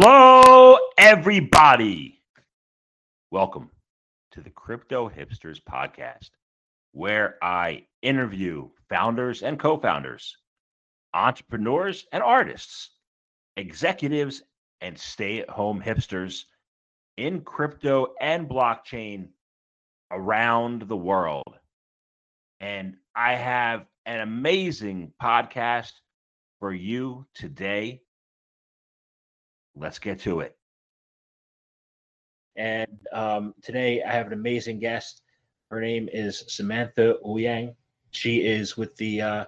Hello, everybody. Welcome to the Crypto Hipsters Podcast, where I interview founders and co founders, entrepreneurs and artists, executives and stay at home hipsters in crypto and blockchain around the world. And I have an amazing podcast for you today. Let's get to it. And um, today I have an amazing guest. Her name is Samantha Ouyang. She is with the uh,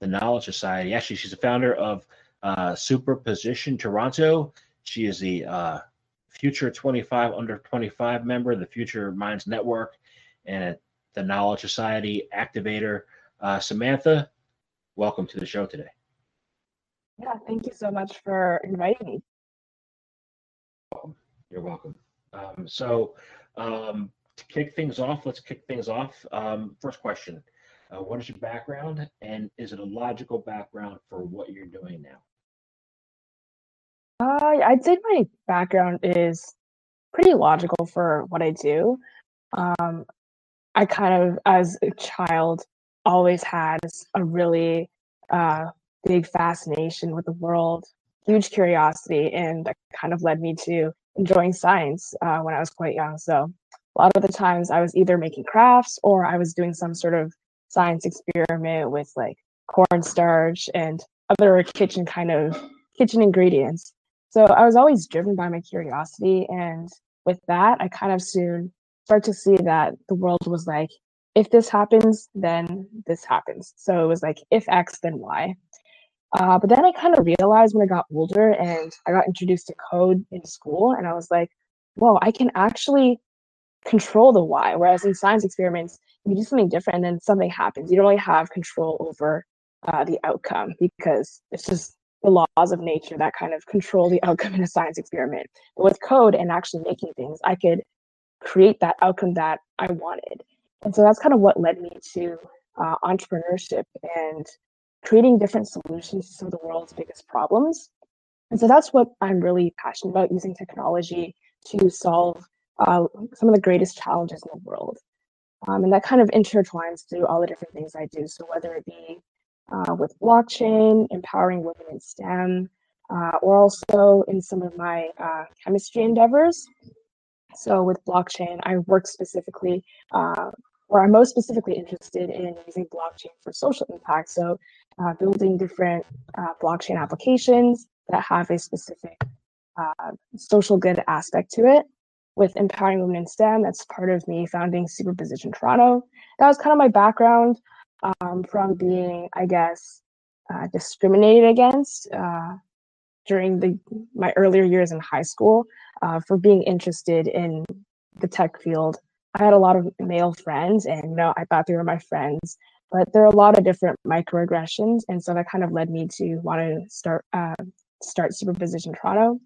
the Knowledge Society. Actually, she's the founder of uh, Superposition Toronto. She is the uh, Future 25 Under 25 member, the Future Minds Network, and the Knowledge Society activator. Uh, Samantha, welcome to the show today. Yeah, thank you so much for inviting me. You're welcome. Um, so, um, to kick things off, let's kick things off. Um, first question uh, What is your background, and is it a logical background for what you're doing now? Uh, I'd say my background is pretty logical for what I do. Um, I kind of, as a child, always had a really uh, big fascination with the world, huge curiosity, and that kind of led me to enjoying science uh, when I was quite young. So a lot of the times I was either making crafts or I was doing some sort of science experiment with like cornstarch and other kitchen kind of kitchen ingredients. So I was always driven by my curiosity. And with that, I kind of soon start to see that the world was like, if this happens, then this happens. So it was like, if X, then Y. Uh, but then I kind of realized when I got older and I got introduced to code in school, and I was like, whoa, I can actually control the why. Whereas in science experiments, you do something different and then something happens. You don't really have control over uh, the outcome because it's just the laws of nature that kind of control the outcome in a science experiment. But with code and actually making things, I could create that outcome that I wanted. And so that's kind of what led me to uh, entrepreneurship and creating different solutions to some of the world's biggest problems. And so that's what I'm really passionate about using technology to solve uh, some of the greatest challenges in the world. Um, and that kind of intertwines through all the different things I do. So whether it be uh, with blockchain, empowering women in STEM, uh, or also in some of my uh, chemistry endeavors. So with blockchain, I work specifically, uh, or I'm most specifically interested in using blockchain for social impact. So uh, building different uh, blockchain applications that have a specific uh, social good aspect to it. With empowering women in STEM, that's part of me founding Superposition Toronto. That was kind of my background um, from being, I guess, uh, discriminated against uh, during the my earlier years in high school uh, for being interested in the tech field. I had a lot of male friends, and you know, I thought they were my friends, but there are a lot of different microaggressions, and so that kind of led me to want to start uh, start Superposition Toronto.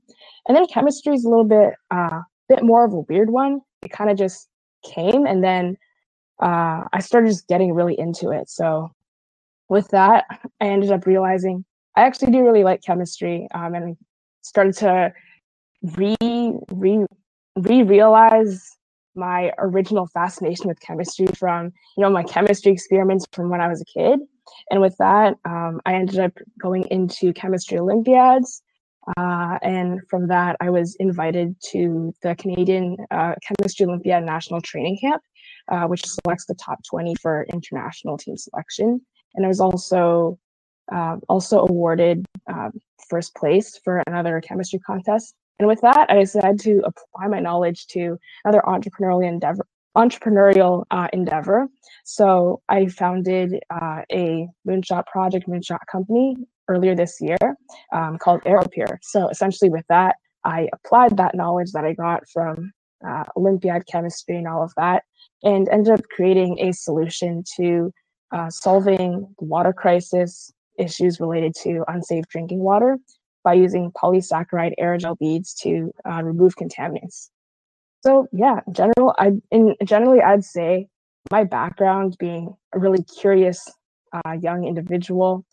And then chemistry is a little bit uh, bit more of a weird one. It kind of just came, and then uh, I started just getting really into it. So with that, I ended up realizing I actually do really like chemistry, um, and started to re re re realize my original fascination with chemistry from you know my chemistry experiments from when I was a kid, and with that, um, I ended up going into chemistry olympiads, uh, and from that, I was invited to the Canadian uh, Chemistry Olympiad National Training Camp, uh, which selects the top 20 for international team selection, and I was also uh, also awarded um, first place for another chemistry contest and with that, I decided to apply my knowledge to another entrepreneurial endeavor. Entrepreneurial uh, endeavor. So I founded uh, a moonshot project, moonshot company earlier this year um, called Aeropeer. So essentially, with that, I applied that knowledge that I got from uh, Olympiad chemistry and all of that, and ended up creating a solution to uh, solving the water crisis issues related to unsafe drinking water by using polysaccharide aerogel beads to uh, remove contaminants. So yeah, general, I in generally I'd say my background being a really curious uh, young individual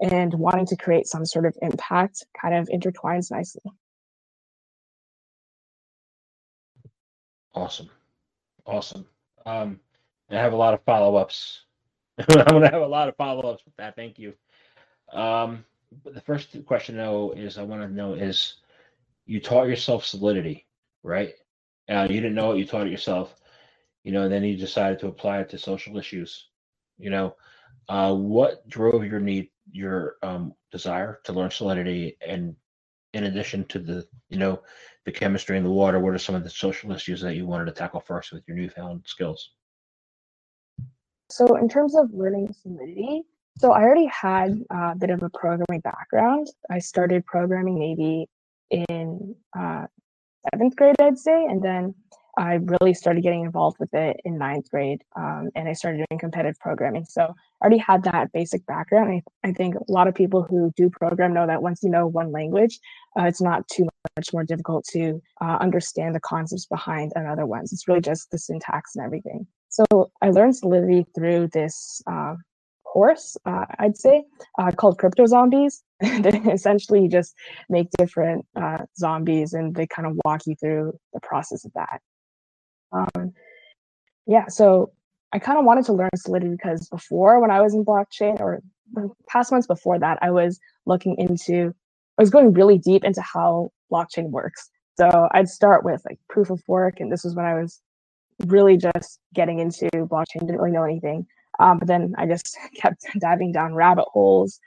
and wanting to create some sort of impact kind of intertwines nicely. Awesome, awesome. Um, I have a lot of follow ups. I'm gonna have a lot of follow ups with that. Thank you. Um, but the first question, though, is I want to know is you taught yourself solidity, right? Uh, you didn't know it, you taught it yourself, you know, and then you decided to apply it to social issues. You know, uh, what drove your need, your um, desire to learn solidity, and in addition to the, you know, the chemistry in the water, what are some of the social issues that you wanted to tackle first with your newfound skills? So in terms of learning solidity, so I already had a bit of a programming background. I started programming maybe in uh, seventh grade, I'd say, and then I really started getting involved with it in ninth grade, um, and I started doing competitive programming. So I already had that basic background. I, I think a lot of people who do program know that once you know one language, uh, it's not too much more difficult to uh, understand the concepts behind another ones. It's really just the syntax and everything. So I learned Solidity through this uh, course, uh, I'd say, uh, called Crypto Zombies. they essentially, just make different uh, zombies and they kind of walk you through the process of that. Um, yeah, so I kind of wanted to learn Solidity because before, when I was in blockchain or past months before that, I was looking into, I was going really deep into how blockchain works. So I'd start with like proof of work, and this was when I was really just getting into blockchain, didn't really know anything. Um, but then I just kept diving down rabbit holes.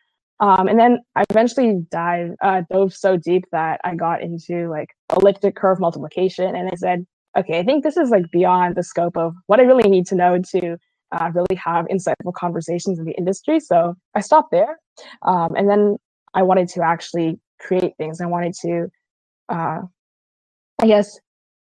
Um, and then I eventually dive, uh, dove so deep that I got into like elliptic curve multiplication. And I said, okay, I think this is like beyond the scope of what I really need to know to uh, really have insightful conversations in the industry. So I stopped there. Um, and then I wanted to actually create things. I wanted to, uh, I guess,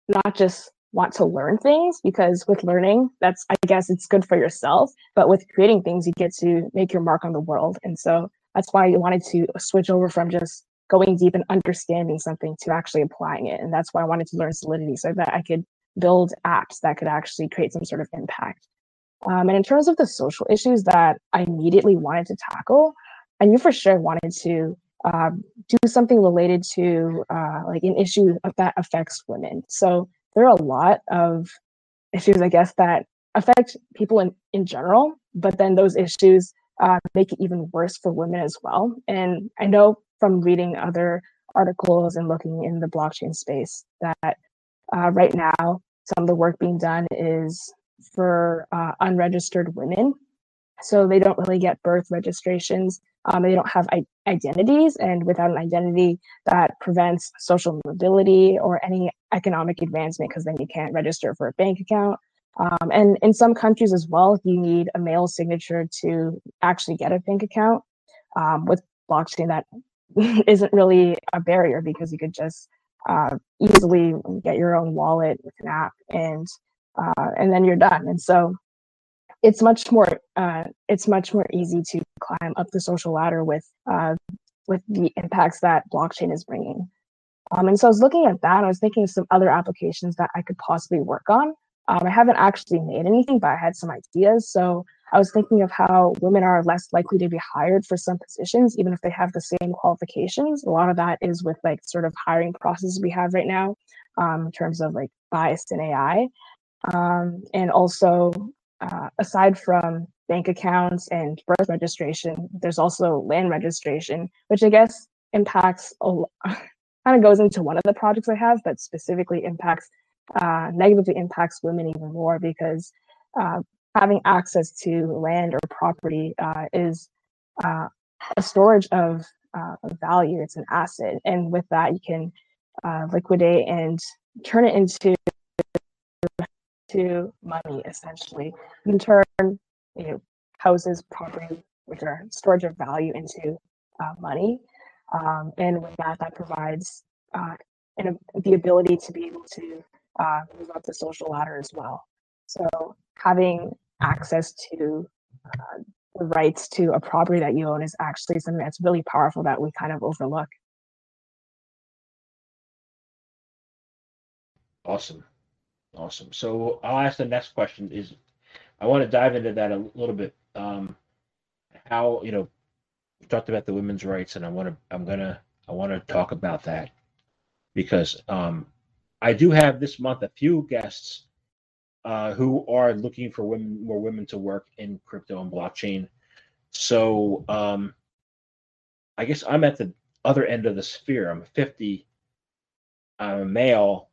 not just want to learn things because with learning that's i guess it's good for yourself but with creating things you get to make your mark on the world. And so that's why i wanted to switch over from just going deep and understanding something to actually applying it. And that's why i wanted to learn solidity so that i could build apps that could actually create some sort of impact. Um, and in terms of the social issues that i immediately wanted to tackle i knew for sure i wanted to um, do something related to uh, like an issue that affects women. So there are a lot of issues, I guess, that affect people in, in general, but then those issues uh, make it even worse for women as well. And I know from reading other articles and looking in the blockchain space that uh, right now, some of the work being done is for uh, unregistered women. So they don't really get birth registrations um, they don't have I- identities, and without an identity, that prevents social mobility or any economic advancement because then you can't register for a bank account. Um, and in some countries as well, you need a male signature to actually get a bank account. Um, with blockchain, that isn't really a barrier because you could just uh, easily get your own wallet with an app, and uh, and then you're done. And so it's much more uh, it's much more easy to climb up the social ladder with uh, with the impacts that blockchain is bringing. Um, and so I was looking at that. I was thinking of some other applications that I could possibly work on. Um, I haven't actually made anything, but I had some ideas. So I was thinking of how women are less likely to be hired for some positions, even if they have the same qualifications. A lot of that is with like sort of hiring processes we have right now um, in terms of like bias in AI. Um, and also uh, aside from bank accounts and birth registration, there's also land registration, which I guess impacts a kind of goes into one of the projects I have, but specifically impacts uh, negatively impacts women even more because uh, having access to land or property uh, is uh, a storage of uh, value. It's an asset, and with that, you can liquidate and turn it into to money essentially. In turn, you know, houses, property, which are storage of value into uh, money. Um, and with that, that provides uh, an, the ability to be able to uh, move up the social ladder as well. So having access to uh, the rights to a property that you own is actually something that's really powerful that we kind of overlook. Awesome. Awesome. So I'll ask the next question is I want to dive into that a little bit. Um, how, you know, we talked about the women's rights and I want to, I'm going to, I want to talk about that because um, I do have this month a few guests uh, who are looking for women, more women to work in crypto and blockchain. So um, I guess I'm at the other end of the sphere. I'm 50. I'm a male.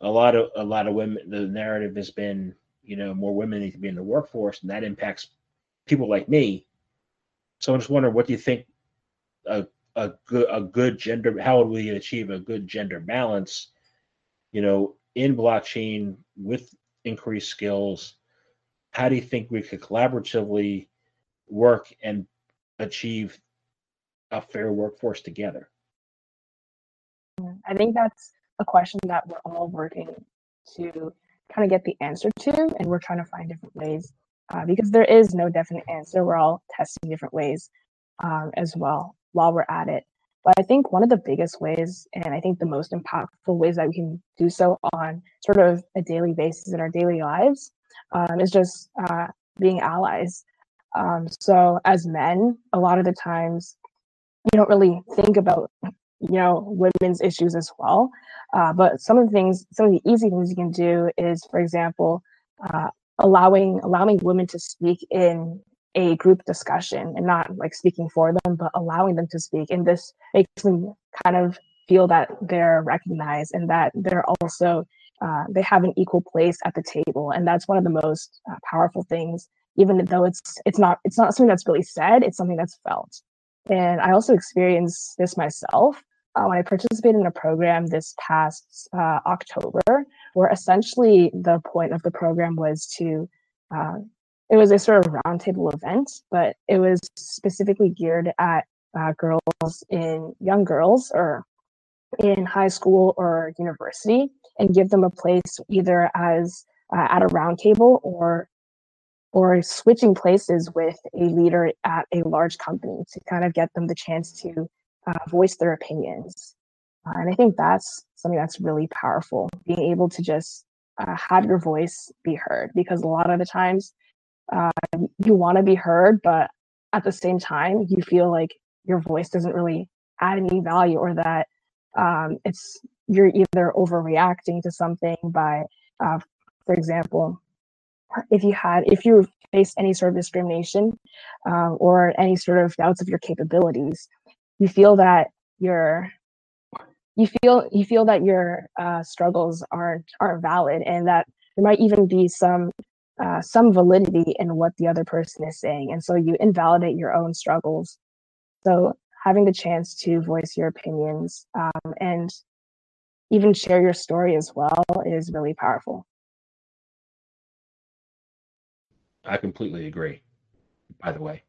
A lot of a lot of women. The narrative has been, you know, more women need to be in the workforce, and that impacts people like me. So I'm just wondering, what do you think a a good a good gender? How would we achieve a good gender balance? You know, in blockchain with increased skills. How do you think we could collaboratively work and achieve a fair workforce together? I think that's a question that we're all working to kind of get the answer to, and we're trying to find different ways uh, because there is no definite answer. We're all testing different ways um, as well while we're at it. But I think one of the biggest ways, and I think the most impactful ways that we can do so on sort of a daily basis in our daily lives, um, is just uh, being allies. Um, so as men, a lot of the times you don't really think about you know women's issues as well. Uh, but some of the things some of the easy things you can do is for example uh, allowing allowing women to speak in a group discussion and not like speaking for them but allowing them to speak. And this makes them kind of feel that they're recognized and that they're also uh, they have an equal place at the table. And that's one of the most uh, powerful things even though it's it's not it's not something that's really said it's something that's felt. And I also experienced this myself uh, when I participated in a program this past uh, October, where essentially the point of the program was to, uh, it was a sort of roundtable event, but it was specifically geared at uh, girls in young girls or in high school or university and give them a place either as uh, at a roundtable or or switching places with a leader at a large company to kind of get them the chance to uh, voice their opinions. Uh, and I think that's something that's really powerful, being able to just uh, have your voice be heard. Because a lot of the times uh, you want to be heard, but at the same time, you feel like your voice doesn't really add any value or that um, it's you're either overreacting to something by, uh, for example, if you had if you faced any sort of discrimination um, or any sort of doubts of your capabilities you feel that your you feel you feel that your uh, struggles aren't aren't valid and that there might even be some uh, some validity in what the other person is saying. And so you invalidate your own struggles. So having the chance to voice your opinions um, and even share your story as well is really powerful. I completely agree. By the way,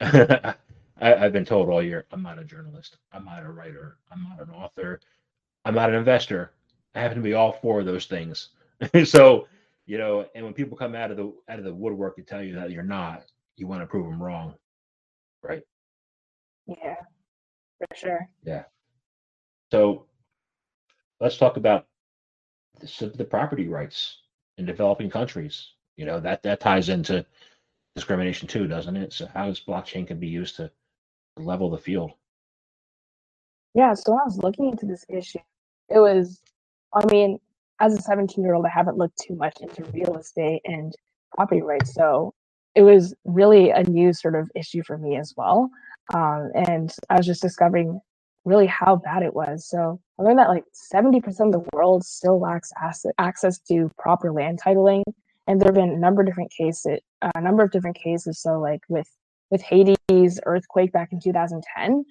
I, I've been told all year I'm not a journalist. I'm not a writer. I'm not an author. I'm not an investor. I happen to be all four of those things. so, you know, and when people come out of the out of the woodwork and tell you that you're not, you want to prove them wrong, right? Yeah, for sure. Yeah. So, let's talk about the, the property rights in developing countries you know that that ties into discrimination too, doesn't it? So how does blockchain can be used to level the field? Yeah, so I was looking into this issue, it was, I mean, as a 17 year old, I haven't looked too much into real estate and property rights. So it was really a new sort of issue for me as well. Um, and I was just discovering really how bad it was. So I learned that like 70% of the world still lacks asset, access to proper land titling and there have been a number of different cases a number of different cases so like with with haiti's earthquake back in 2010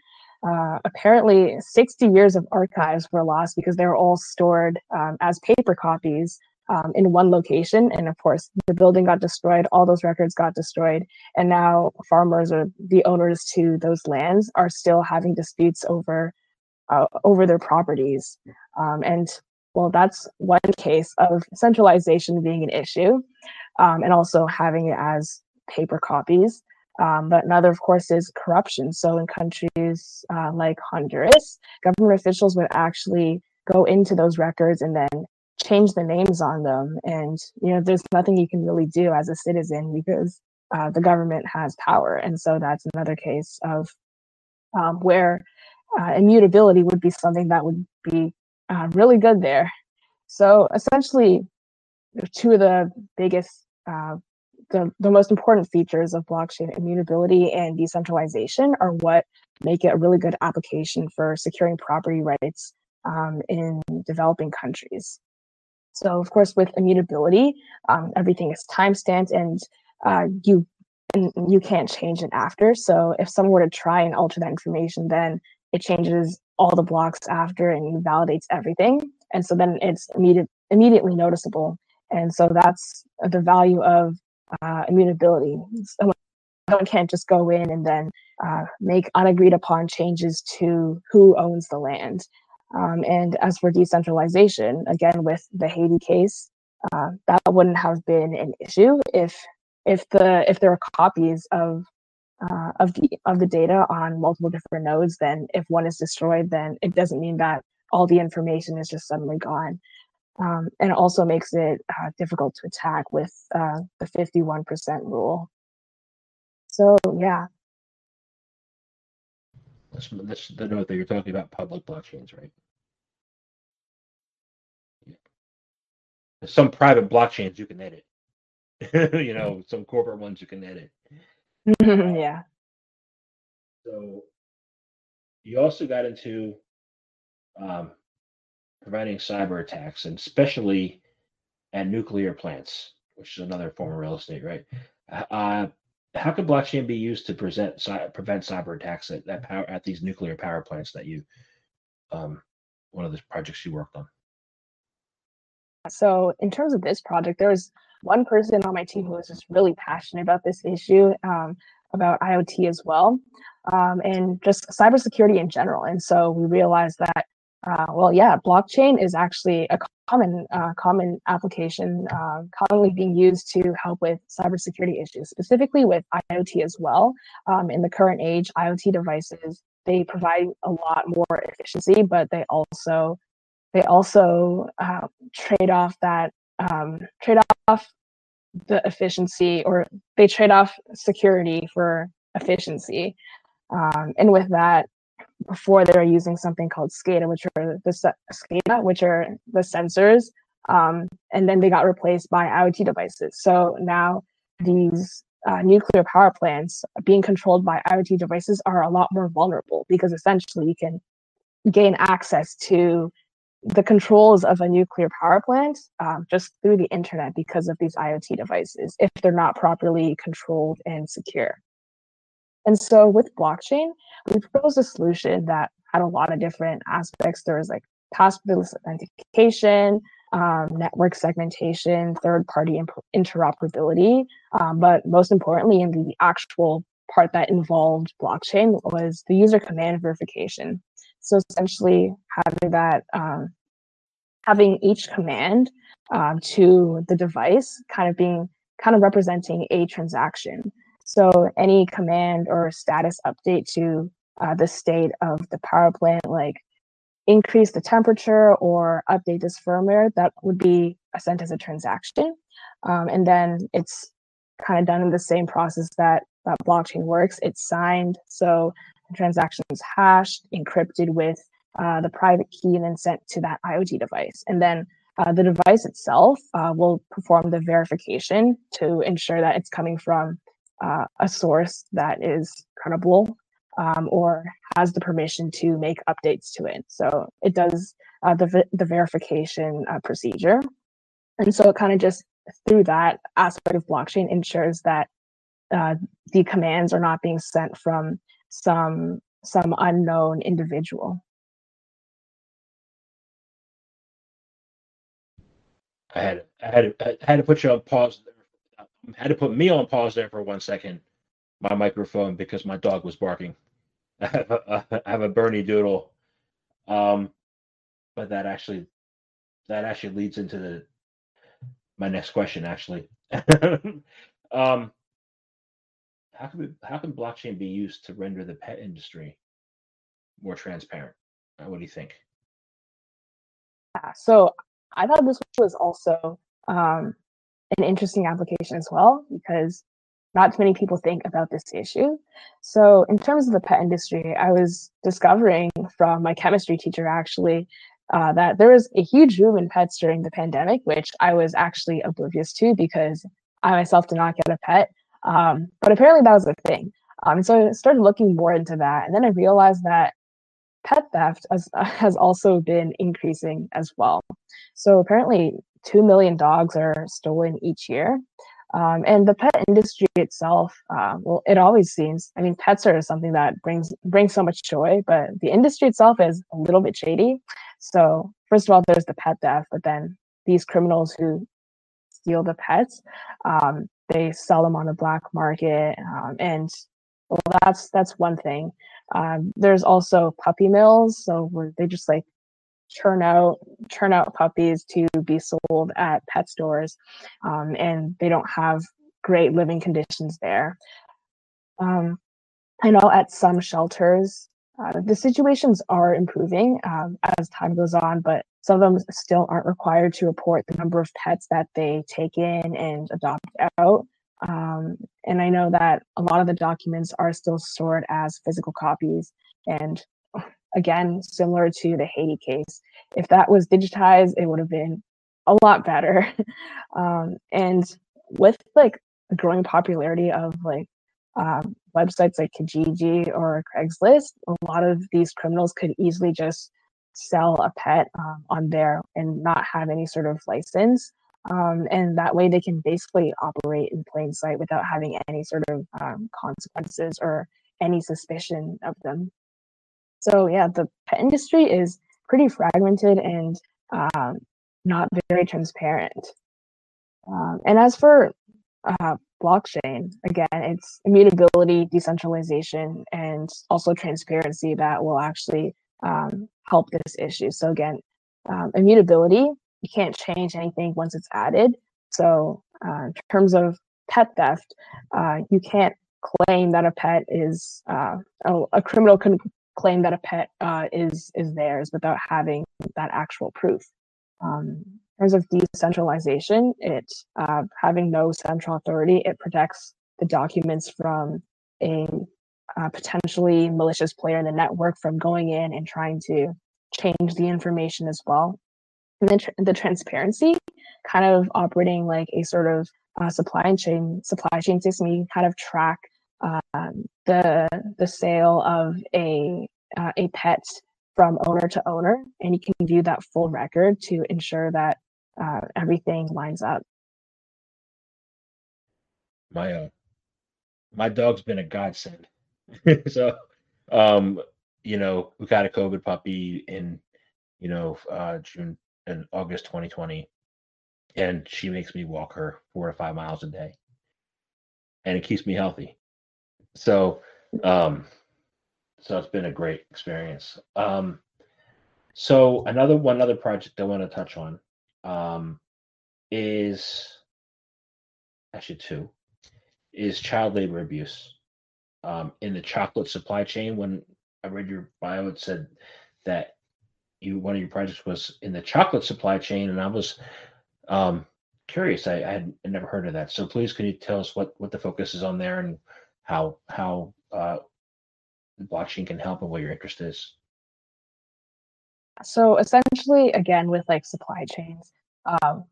uh, apparently 60 years of archives were lost because they were all stored um, as paper copies um, in one location. And of course the building got destroyed all those records got destroyed and now farmers or the owners to those lands are still having disputes over uh, over their properties. Um, and well, that's one case of centralization being an issue um, and also having it as paper copies. Um, but another, of course, is corruption. So in countries uh, like Honduras, government officials would actually go into those records and then change the names on them. And, you know, there's nothing you can really do as a citizen because uh, the government has power. And so that's another case of um, where uh, immutability would be something that would be uh, really good there. So essentially, two of the biggest, uh, the, the most important features of blockchain immutability and decentralization are what make it a really good application for securing property rights um, in developing countries. So of course, with immutability, um, everything is timestamped and uh, you and you can't change it after. So if someone were to try and alter that information, then it changes all the blocks after and validates everything. And so then it's immediate, immediately noticeable. And so that's the value of uh, immutability. Someone can't just go in and then uh, make unagreed upon changes to who owns the land. Um, and as for decentralization, again, with the Haiti case, uh, that wouldn't have been an issue if if the if there are copies of uh, of the of the data on multiple different nodes, then if one is destroyed, then it doesn't mean that all the information is just suddenly gone. Um, and also makes it uh, difficult to attack with uh, the 51% rule. So yeah. That's, that's the note that you're talking about public blockchains, right? Yeah. Some private blockchains you can edit. you know, some corporate ones you can edit. yeah. So you also got into um, preventing cyber attacks, and especially at nuclear plants, which is another form of real estate, right? Uh, how could blockchain be used to present prevent cyber attacks at, at power at these nuclear power plants that you um, one of the projects you worked on? So in terms of this project, there was one person on my team who was just really passionate about this issue, um, about IoT as well, um, and just cybersecurity in general. And so we realized that, uh, well, yeah, blockchain is actually a common uh, common application, uh, commonly being used to help with cybersecurity issues, specifically with IoT as well. Um, in the current age, IoT devices they provide a lot more efficiency, but they also they also uh, trade off that um, trade off the efficiency or they trade off security for efficiency. Um, and with that, before they were using something called SCADA, which are the SCADA, which are the sensors, um, and then they got replaced by IoT devices. So now these uh, nuclear power plants being controlled by IoT devices are a lot more vulnerable because essentially you can gain access to the controls of a nuclear power plant um, just through the internet because of these IoT devices if they're not properly controlled and secure. And so with blockchain, we proposed a solution that had a lot of different aspects. There was like passwordless authentication, um, network segmentation, third-party imp- interoperability, um, but most importantly, in the actual part that involved blockchain was the user command verification. So essentially, having that, um, having each command um, to the device kind of being kind of representing a transaction. So any command or status update to uh, the state of the power plant, like increase the temperature or update this firmware, that would be sent as a transaction. Um, and then it's kind of done in the same process that, that blockchain works. It's signed. So the transaction is hashed, encrypted with uh, the private key, and then sent to that IoT device. And then uh, the device itself uh, will perform the verification to ensure that it's coming from uh, a source that is credible um, or has the permission to make updates to it. So it does uh, the, the verification uh, procedure. And so it kind of just through that aspect of blockchain ensures that uh, the commands are not being sent from some some unknown individual. I had I had I had to put you on pause. I had to put me on pause there for one second. My microphone because my dog was barking. I have a, I have a Bernedoodle, um, but that actually that actually leads into the my next question. Actually, um, how can we, how can blockchain be used to render the pet industry more transparent? Uh, what do you think? Yeah, so I thought this was also um, an interesting application as well because not too many people think about this issue. So in terms of the pet industry, I was discovering from my chemistry teacher actually uh, that there was a huge boom in pets during the pandemic, which I was actually oblivious to because I myself did not get a pet. Um, but apparently that was a thing. Um, so I started looking more into that, and then I realized that pet theft has, has also been increasing as well. So apparently, 2 million dogs are stolen each year. Um, and the pet industry itself, uh, well, it always seems. I mean, pets are something that brings brings so much joy, but the industry itself is a little bit shady. So first of all, there's the pet theft, but then these criminals who steal the pets, um, they sell them on the black market, um, and well, that's that's one thing. Um, there's also puppy mills, so where they just like churn out churn out puppies to be sold at pet stores, um, and they don't have great living conditions there. Um, I know at some shelters uh, the situations are improving um, as time goes on, but some of them still aren't required to report the number of pets that they take in and adopt out. Um, and I know that a lot of the documents are still stored as physical copies. And again, similar to the Haiti case, if that was digitized, it would have been a lot better. um, and with like the growing popularity of like um, websites like Kijiji or Craigslist, a lot of these criminals could easily just sell a pet um, on there and not have any sort of license. Um, and that way they can basically operate in plain sight without having any sort of um, consequences or any suspicion of them. So yeah, the pet industry is pretty fragmented and um, not very transparent. Um, and as for uh, blockchain, again, it's immutability, decentralization, and also transparency that will actually um, help this issue. So again, um, immutability you can't change anything once it's added. So uh, in terms of pet theft, uh, you can't claim that a pet is uh, a, a, criminal can claim that a pet uh, is is theirs without having that actual proof. Um, in terms of decentralization, it uh, having no central authority, it protects the documents from a uh, potentially malicious player in the network from going in and trying to change the information as well and then tr- the transparency kind of operating like a sort of uh, supply chain supply chain system you can kind of track um, the the sale of a uh, a pet from owner to owner and you can view that full record to ensure that uh, everything lines up my uh, my dog's been a godsend so um you know we got a covid puppy in you know uh june and August 2020, and she makes me walk her four to five miles a day, and it keeps me healthy. So, um, so it's been a great experience. Um, so another one other project I want to touch on um, is actually two is child labor abuse um, in the chocolate supply chain. When I read your bio, it said that you one of your projects was in the chocolate supply chain, and I was um, curious. I, I had never heard of that. So please, can you tell us what what the focus is on there and how how uh, blockchain can help and what your interest is? So essentially, again, with like supply chains, um,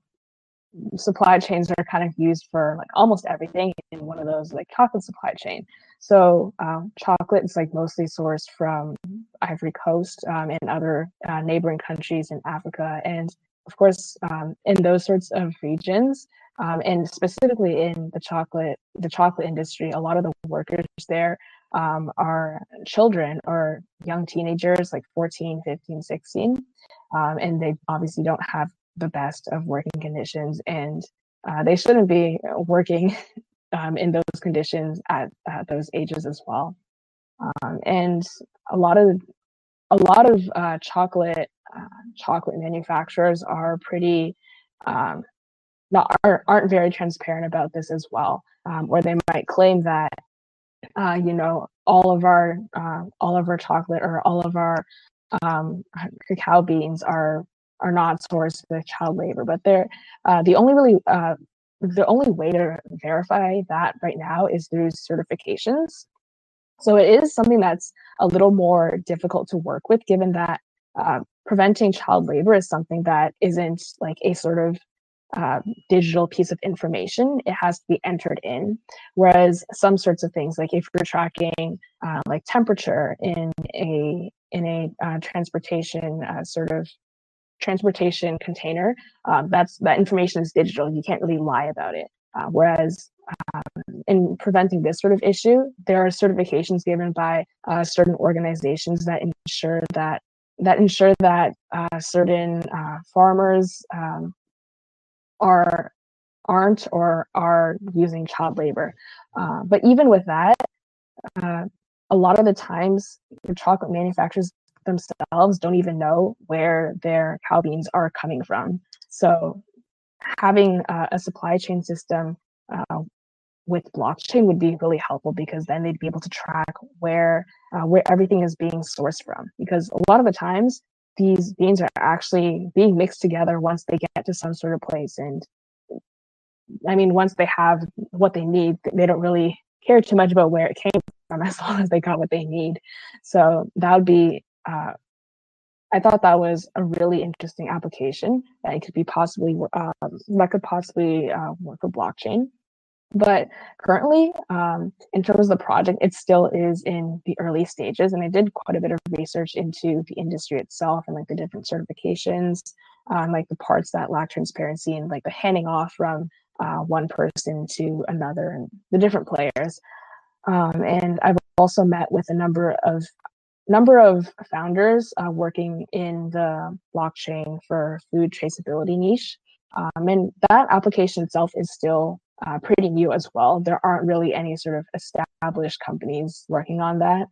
supply chains are kind of used for like almost everything in one of those like chocolate supply chain. So um, chocolate is like mostly sourced from Ivory Coast um, and other uh, neighboring countries in Africa, and of course um, in those sorts of regions, um, and specifically in the chocolate the chocolate industry, a lot of the workers there um, are children or young teenagers like 14 15 16 um, and they obviously don't have the best of working conditions and uh, they shouldn't be working um, in those conditions at, at, those ages as well. Um, and a lot of a lot of uh, chocolate chocolate manufacturers are pretty um, not aren't, aren't very transparent about this as well um, or they might claim that uh, you know all of our uh, all of our chocolate or all of our um, cacao beans are are not sourced with child labor, but they're uh, the only really uh, the only way to verify that right now is through certifications. So it is something that's a little more difficult to work with, given that uh, preventing child labor is something that isn't like a sort of uh, digital piece of information, it has to be entered in. Whereas some sorts of things, like if you're tracking uh, like temperature in a in a uh, transportation uh, sort of transportation container, um, that's that information is digital. You can't really lie about it. Uh, whereas um, in preventing this sort of issue, there are certifications given by uh, certain organizations that ensure that that ensure that uh, certain uh, farmers um, are aren't or are using child labor. Uh, but even with that, uh, a lot of the times the chocolate manufacturers themselves don't even know where their cacao beans are coming from. So having a supply chain system uh, with blockchain would be really helpful because then they'd be able to track where uh, where everything is being sourced from. Because a lot of the times these beans are actually being mixed together once they get to some sort of place, and I mean once they have what they need, they don't really care too much about where it came from as long as they got what they need. So that would be. Uh, I thought that was a really interesting application that it could be possibly um, that could possibly uh, work with blockchain. But currently, um, in terms of the project, it still is in the early stages. And I did quite a bit of research into the industry itself and like the different certifications, um, like the parts that lack transparency and like the handing off from uh, one person to another and the different players. Um, and I've also met with a number of number of founders uh, working in the blockchain for food traceability niche. Um, and that application itself is still uh, pretty new as well. There aren't really any sort of established companies working on that.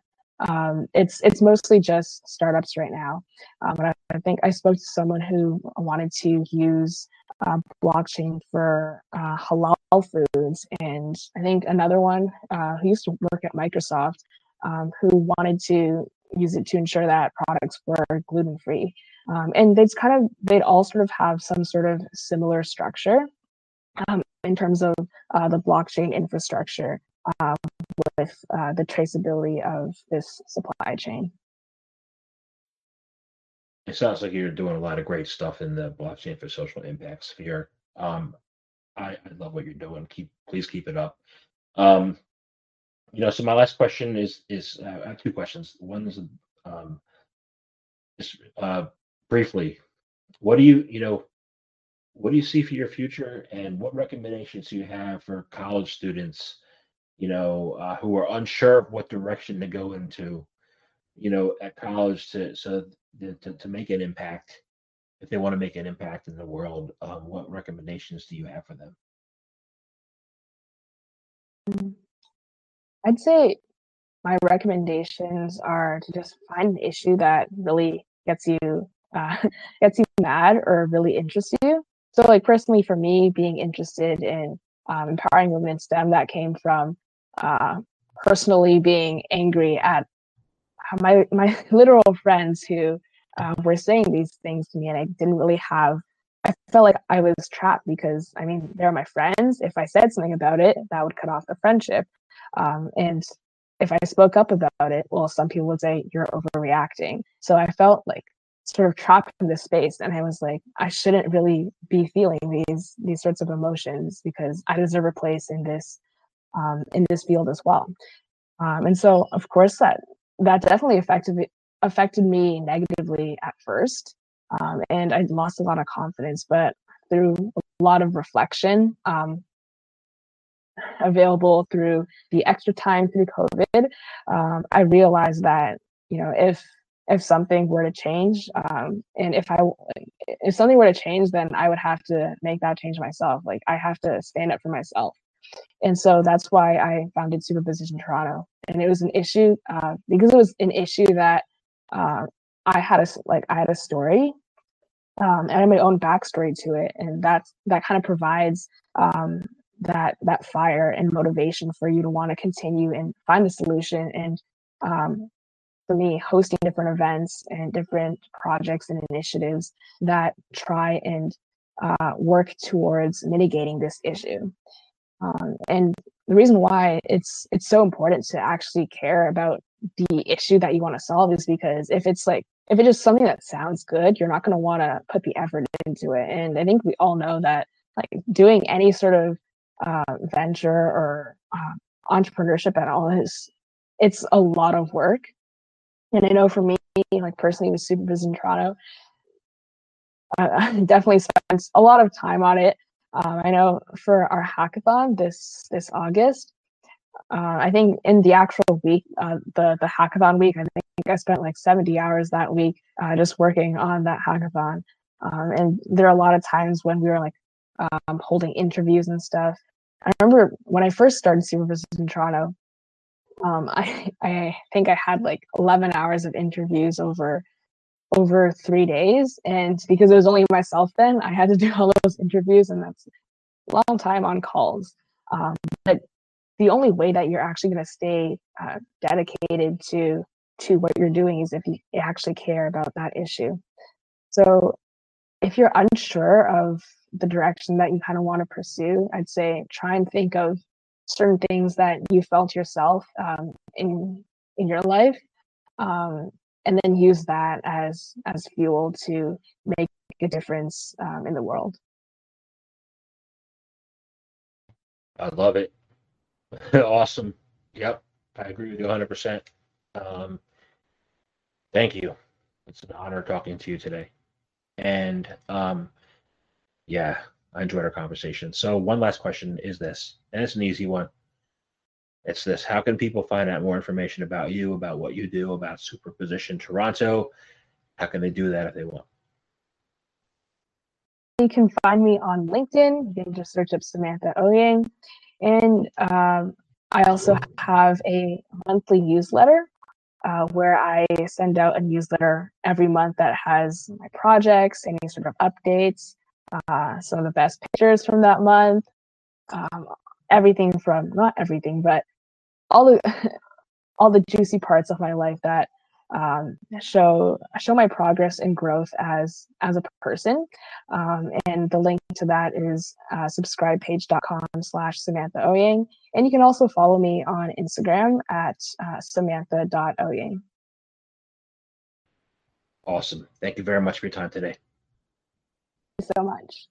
Um, it's it's mostly just startups right now. Um, but I, I, think I spoke to someone who wanted to use uh, blockchain for uh, halal foods, and I think another one uh, who used to work at Microsoft um, who wanted to use it to ensure that products were gluten free. Um, and they'd kind of they'd all sort of have some sort of similar structure. In terms of uh, the blockchain infrastructure uh, with uh, the traceability of this supply chain. It sounds like you're doing a lot of great stuff in the blockchain for social impact sphere. Um, I, I, love what you're doing. Keep please keep it up. Um, you know, so my last question is is uh, I have two questions. One is um, just uh, briefly, what do you you know what do you see for your future and what recommendations do you have for college students you know uh, who are unsure of what direction to go into you know at college to so to, to make an impact if they want to make an impact in the world um, what recommendations do you have for them? I'd say my recommendations are to just find an issue that really gets you uh, gets you mad or really interests you so like personally for me being interested in um, empowering women stem that came from uh, personally being angry at my my literal friends who uh, were saying these things to me and i didn't really have i felt like i was trapped because i mean they're my friends. If i said something about it that would cut off the friendship. Um, and if i spoke up about it well some people would say you're overreacting. So i felt like sort of trapped in this space and i was like i shouldn't really be feeling these these sorts of emotions because i deserve a place in this um, in this field as well. Um, and so of course that that definitely affected affected me negatively at first um, and i lost a lot of confidence but through a lot of reflection um, available through the extra time through covid um, i realized that you know if if something were to change um, and if i if something were to change then i would have to make that change myself like i have to stand up for myself. And so that's why i founded superposition toronto. And it was an issue uh, because it was an issue that uh, i had a like i had a story um, and i had my own backstory to it and that's that kind of provides um, that that fire and motivation for you to want to continue and find a solution and um, for me hosting different events and different projects and initiatives that try and uh, work towards mitigating this issue. Um, and the reason why it's it's so important to actually care about the issue that you want to solve is because if it's like if it's just something that sounds good, you're not going to want to put the effort into it. And I think we all know that like doing any sort of uh, venture or uh, entrepreneurship at all is it's a lot of work. And I know for me, like personally with Superposition Toronto, I definitely spent a lot of time on it. Um, I know for our hackathon this this August, uh, I think in the actual week, uh, the the hackathon week, I think I spent like 70 hours that week uh, just working on that hackathon. Um, and there are a lot of times when we were like um, holding interviews and stuff. I remember when I first started Superposition in Toronto, um, I I think I had like 11 hours of interviews over over three days, and because it was only myself then, I had to do all those interviews, and that's a long time on calls. Um, but the only way that you're actually going to stay uh, dedicated to to what you're doing is if you actually care about that issue. So if you're unsure of the direction that you kind of want to pursue, I'd say try and think of certain things that you felt yourself um, in in your life, um, and then use that as as fuel to make a difference um, in the world. I love it. awesome. Yep, I agree with you 100%. Um, thank you. It's an honor talking to you today. And um, yeah, I enjoyed our conversation. So, one last question is this, and it's an easy one. It's this How can people find out more information about you, about what you do, about Superposition Toronto? How can they do that if they want? You can find me on LinkedIn. You can just search up Samantha Ouyang. And um, I also have a monthly newsletter uh, where I send out a newsletter every month that has my projects, any sort of updates, uh, some of the best pictures from that month, um, everything from not everything, but all the all the juicy parts of my life that um, show show my progress and growth as as a person. Um, and the link to that is uh, subscribepage.com slash Samantha Ouyang. And you can also follow me on Instagram at uh, samantha.ouyang. Awesome. Thank you very much for your time today. So much.